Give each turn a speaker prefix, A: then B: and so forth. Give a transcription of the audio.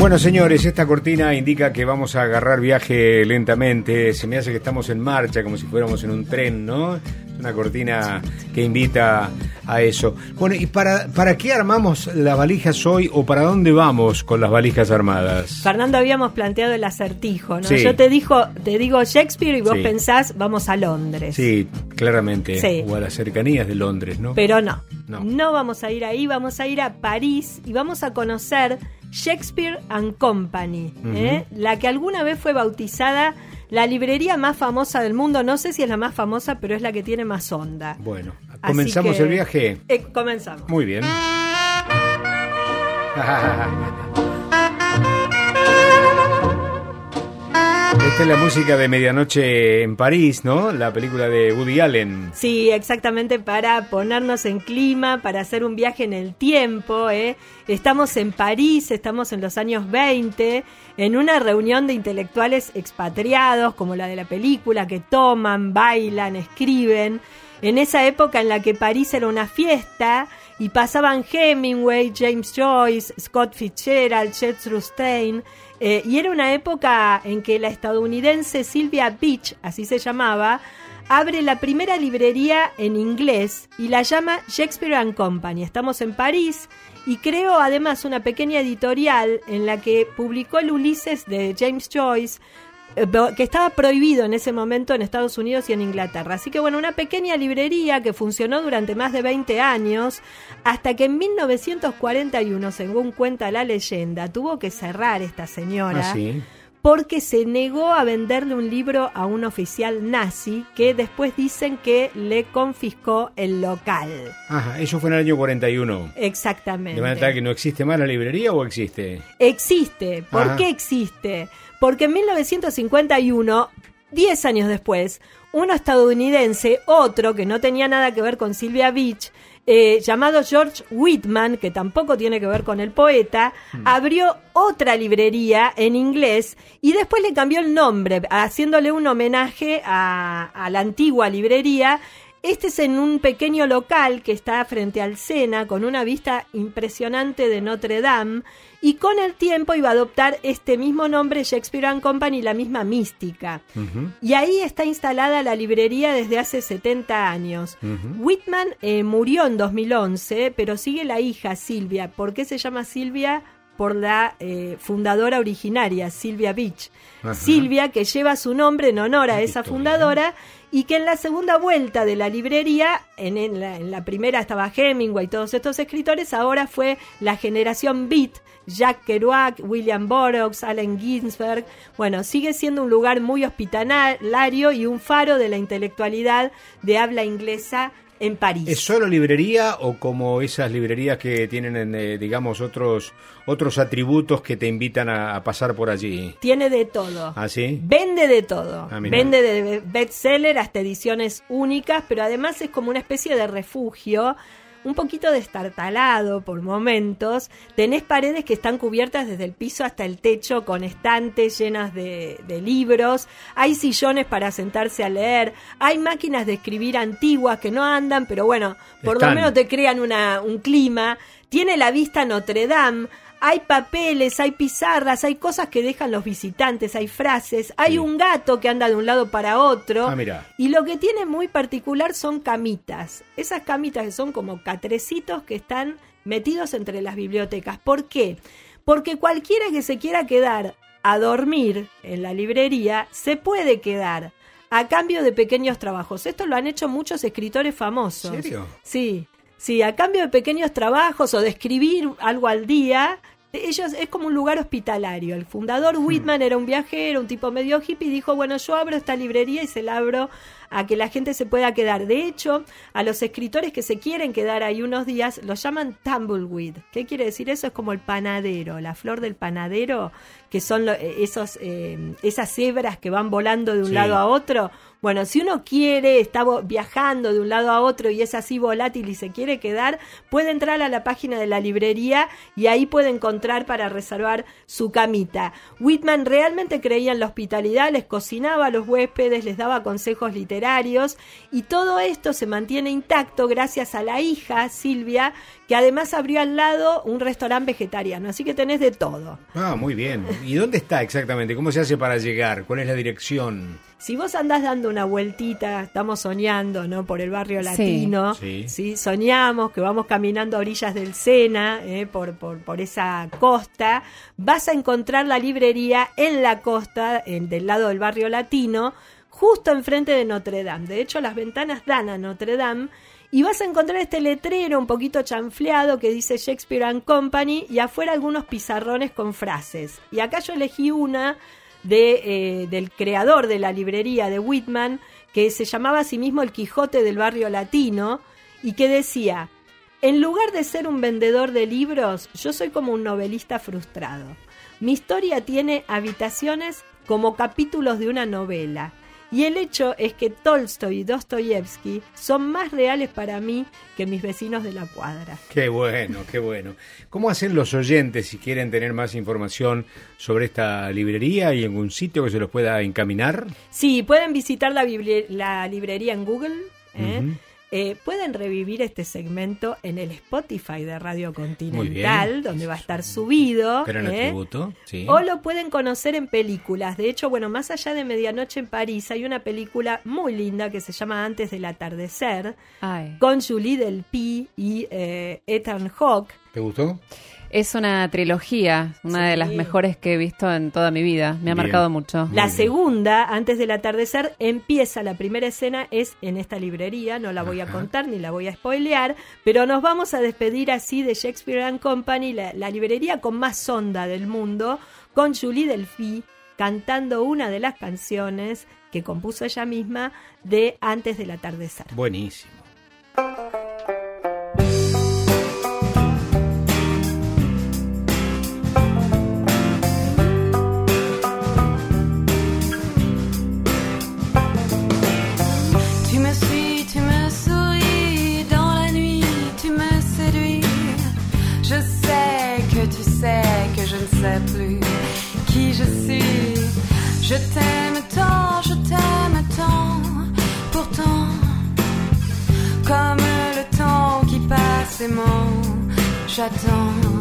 A: Bueno, señores, esta cortina indica que vamos a agarrar viaje lentamente. Se me hace que estamos en marcha, como si fuéramos en un tren, ¿no? Una cortina que invita a eso. Bueno, ¿y para, para qué armamos las valijas hoy o para dónde vamos con las valijas armadas?
B: Fernando, habíamos planteado el acertijo, ¿no?
A: Sí.
B: Yo te, dijo, te digo Shakespeare y vos
A: Sí.
B: pensás, vamos a Londres.
A: Sí, claramente.
B: Sí.
A: O a las cercanías de Londres, ¿no?
B: Pero no,
A: No.
B: no, vamos a ir ahí, vamos a ir a París y vamos a conocer Shakespeare and Company, ¿eh? la que alguna vez fue bautizada la librería más famosa del mundo. No sé si es la más famosa, pero es la que tiene más onda.
A: Bueno, comenzamos
B: que-
A: el viaje.
B: Eh, comenzamos.
A: Muy bien. Es la música de Medianoche en París, ¿no? La película de Woody Allen.
B: Sí, exactamente para ponernos en clima, para hacer un viaje en el tiempo. ¿eh? Estamos en París, estamos en los años 20, en una reunión de intelectuales expatriados, como la de la película, que toman, bailan, escriben. En esa época en la que París era una fiesta y pasaban Hemingway, James Joyce, Scott Fitzgerald, Gertrude Stein. eh, y era una época en que la estadounidense Sylvia Beach, así se llamaba, abre la primera librería en inglés y la llama Shakespeare and Company. Estamos en París y creó además una pequeña editorial en la que publicó el Ulises de James Joyce, que estaba prohibido en ese momento en Estados Unidos y en Inglaterra. Así que bueno, una pequeña librería que funcionó durante más de 20 años, hasta que en 1941, según cuenta la leyenda, tuvo que cerrar esta señora
A: Ah, sí.
B: Porque se negó a venderle un libro a un oficial nazi que después dicen que le confiscó el local.
A: Ajá, eso fue en el año 41.
B: Exactamente.
A: ¿De manera que no existe más la librería o existe?
B: Existe. ¿Por
A: Ajá.
B: qué existe? Porque en 1951, 10 años después, uno estadounidense, otro que no tenía nada que ver con Sylvia Beach, eh, llamado George Whitman, que tampoco tiene que ver con el poeta,
A: Hmm.
B: abrió otra librería en inglés y después le cambió el nombre, haciéndole un homenaje a, a la antigua librería. Este es en un pequeño local que está frente al Sena, con una vista impresionante de Notre Dame, y con el tiempo iba a adoptar este mismo nombre, Shakespeare and Company, la misma mística. Y ahí está instalada la librería desde hace 70 años. Whitman eh, murió en 2011, pero sigue la hija Silvia. ¿Por qué se llama Silvia? Por la eh, fundadora originaria, Silvia Beach.
A: Ajá.
B: Silvia, que lleva su nombre en honor a esa fundadora y que en la segunda vuelta de la librería, en, en la, en la primera estaba Hemingway y todos estos escritores, ahora fue la generación Beat, Jack Kerouac, William Burroughs, Allen Ginsberg. Bueno, sigue siendo un lugar muy hospitalario y un faro de la intelectualidad de habla inglesa en París.
A: ¿Es solo librería o como esas librerías que tienen, en, eh, digamos, otros otros atributos que te invitan a, a pasar por allí?
B: Tiene de todo.
A: ¿Ah, sí?
B: Vende de todo.
A: Ah.
B: Vende de bestseller hasta ediciones únicas, pero además es como una especie de refugio, un poquito destartalado por momentos. Tenés paredes que están cubiertas desde el piso hasta el techo con estantes llenas de, de libros. Hay sillones para sentarse a leer. Hay máquinas de escribir antiguas que no andan, pero bueno, por
A: Están.
B: lo menos te crean una, un clima. Tiene la vista Notre Dame. Hay papeles, hay pizarras, hay cosas que dejan los visitantes, hay frases, hay
A: Sí.
B: un gato que anda de un lado para otro.
A: Ah, mira.
B: Y lo que tiene muy particular son camitas. Esas camitas que son como catrecitos que están metidos entre las bibliotecas. ¿Por qué? Porque cualquiera que se quiera quedar a dormir en la librería se puede quedar a cambio de pequeños trabajos. Esto lo han hecho muchos escritores famosos.
A: ¿En serio?
B: Sí, sí, a cambio de pequeños trabajos o de escribir algo al día, ellos es como un lugar hospitalario. El fundador Whitman era un viajero, un tipo medio hippie, y dijo, bueno, yo abro esta librería y se la abro a que la gente se pueda quedar. De hecho, a los escritores que se quieren quedar ahí unos días los llaman tumbleweed. ¿Qué quiere decir eso? Es como el panadero, la flor del panadero, que son lo- eh, esos, eh, esas hebras que van volando de un
A: Sí.
B: lado a otro. Bueno, si uno quiere, está viajando de un lado a otro y es así volátil y se quiere quedar, puede entrar a la página de la librería y ahí puede encontrar para reservar su camita. Whitman realmente creía en la hospitalidad, les cocinaba a los huéspedes, les daba consejos literarios y todo esto se mantiene intacto gracias a la hija, Silvia, que además abrió al lado un restaurante vegetariano, así que tenés de todo.
A: Ah, muy bien. ¿Y dónde está exactamente? ¿Cómo se hace para llegar? ¿Cuál es la dirección?
B: Si vos andás dando una vueltita, estamos soñando, ¿no? Por el barrio latino, sí. Soñamos que vamos caminando a orillas del Sena, ¿eh? por, por, por, esa costa, vas a encontrar la librería en la costa, en, del lado del barrio latino, justo enfrente de Notre Dame. De hecho, las ventanas dan a Notre Dame y vas a encontrar este letrero un poquito chanfleado que dice Shakespeare and Company y afuera algunos pizarrones con frases. Y acá yo elegí una de, eh, del creador de la librería de Whitman, que se llamaba a sí mismo el Quijote del barrio latino, y que decía, en lugar de ser un vendedor de libros, yo soy como un novelista frustrado. Mi historia tiene habitaciones como capítulos de una novela y el hecho es que Tolstoy y Dostoyevsky son más reales para mí que mis vecinos de la cuadra.
A: Qué bueno, qué bueno. ¿Cómo hacen los oyentes si quieren tener más información sobre esta librería y algún sitio que se los pueda encaminar?
B: Sí, pueden visitar la, la librería en Google. ¿eh? Eh, pueden revivir este segmento en el Spotify de Radio Continental, donde va a estar subido.
A: ¿eh?
B: O lo pueden conocer en películas. De hecho, bueno, más allá de Medianoche en París, hay una película muy linda que se llama Antes del atardecer, con Julie Delpy y eh, Ethan Hawke.
A: ¿Te gustó?
C: Es una trilogía, una de las mejores que he visto en toda mi vida. Me ha marcado mucho.
B: La segunda, antes del atardecer, empieza la primera escena, es en esta librería. No la voy a contar ni la voy a spoilear, pero nos vamos a despedir así de Shakespeare and Company, la, librería con más sonda del mundo, con Julie Delphi cantando una de las canciones que compuso ella misma de Antes del atardecer.
A: Buenísimo.
D: sais que je ne sais plus qui je suis. Je t'aime tant, je t'aime tant, pourtant, comme le temps qui passe et mon j'attends.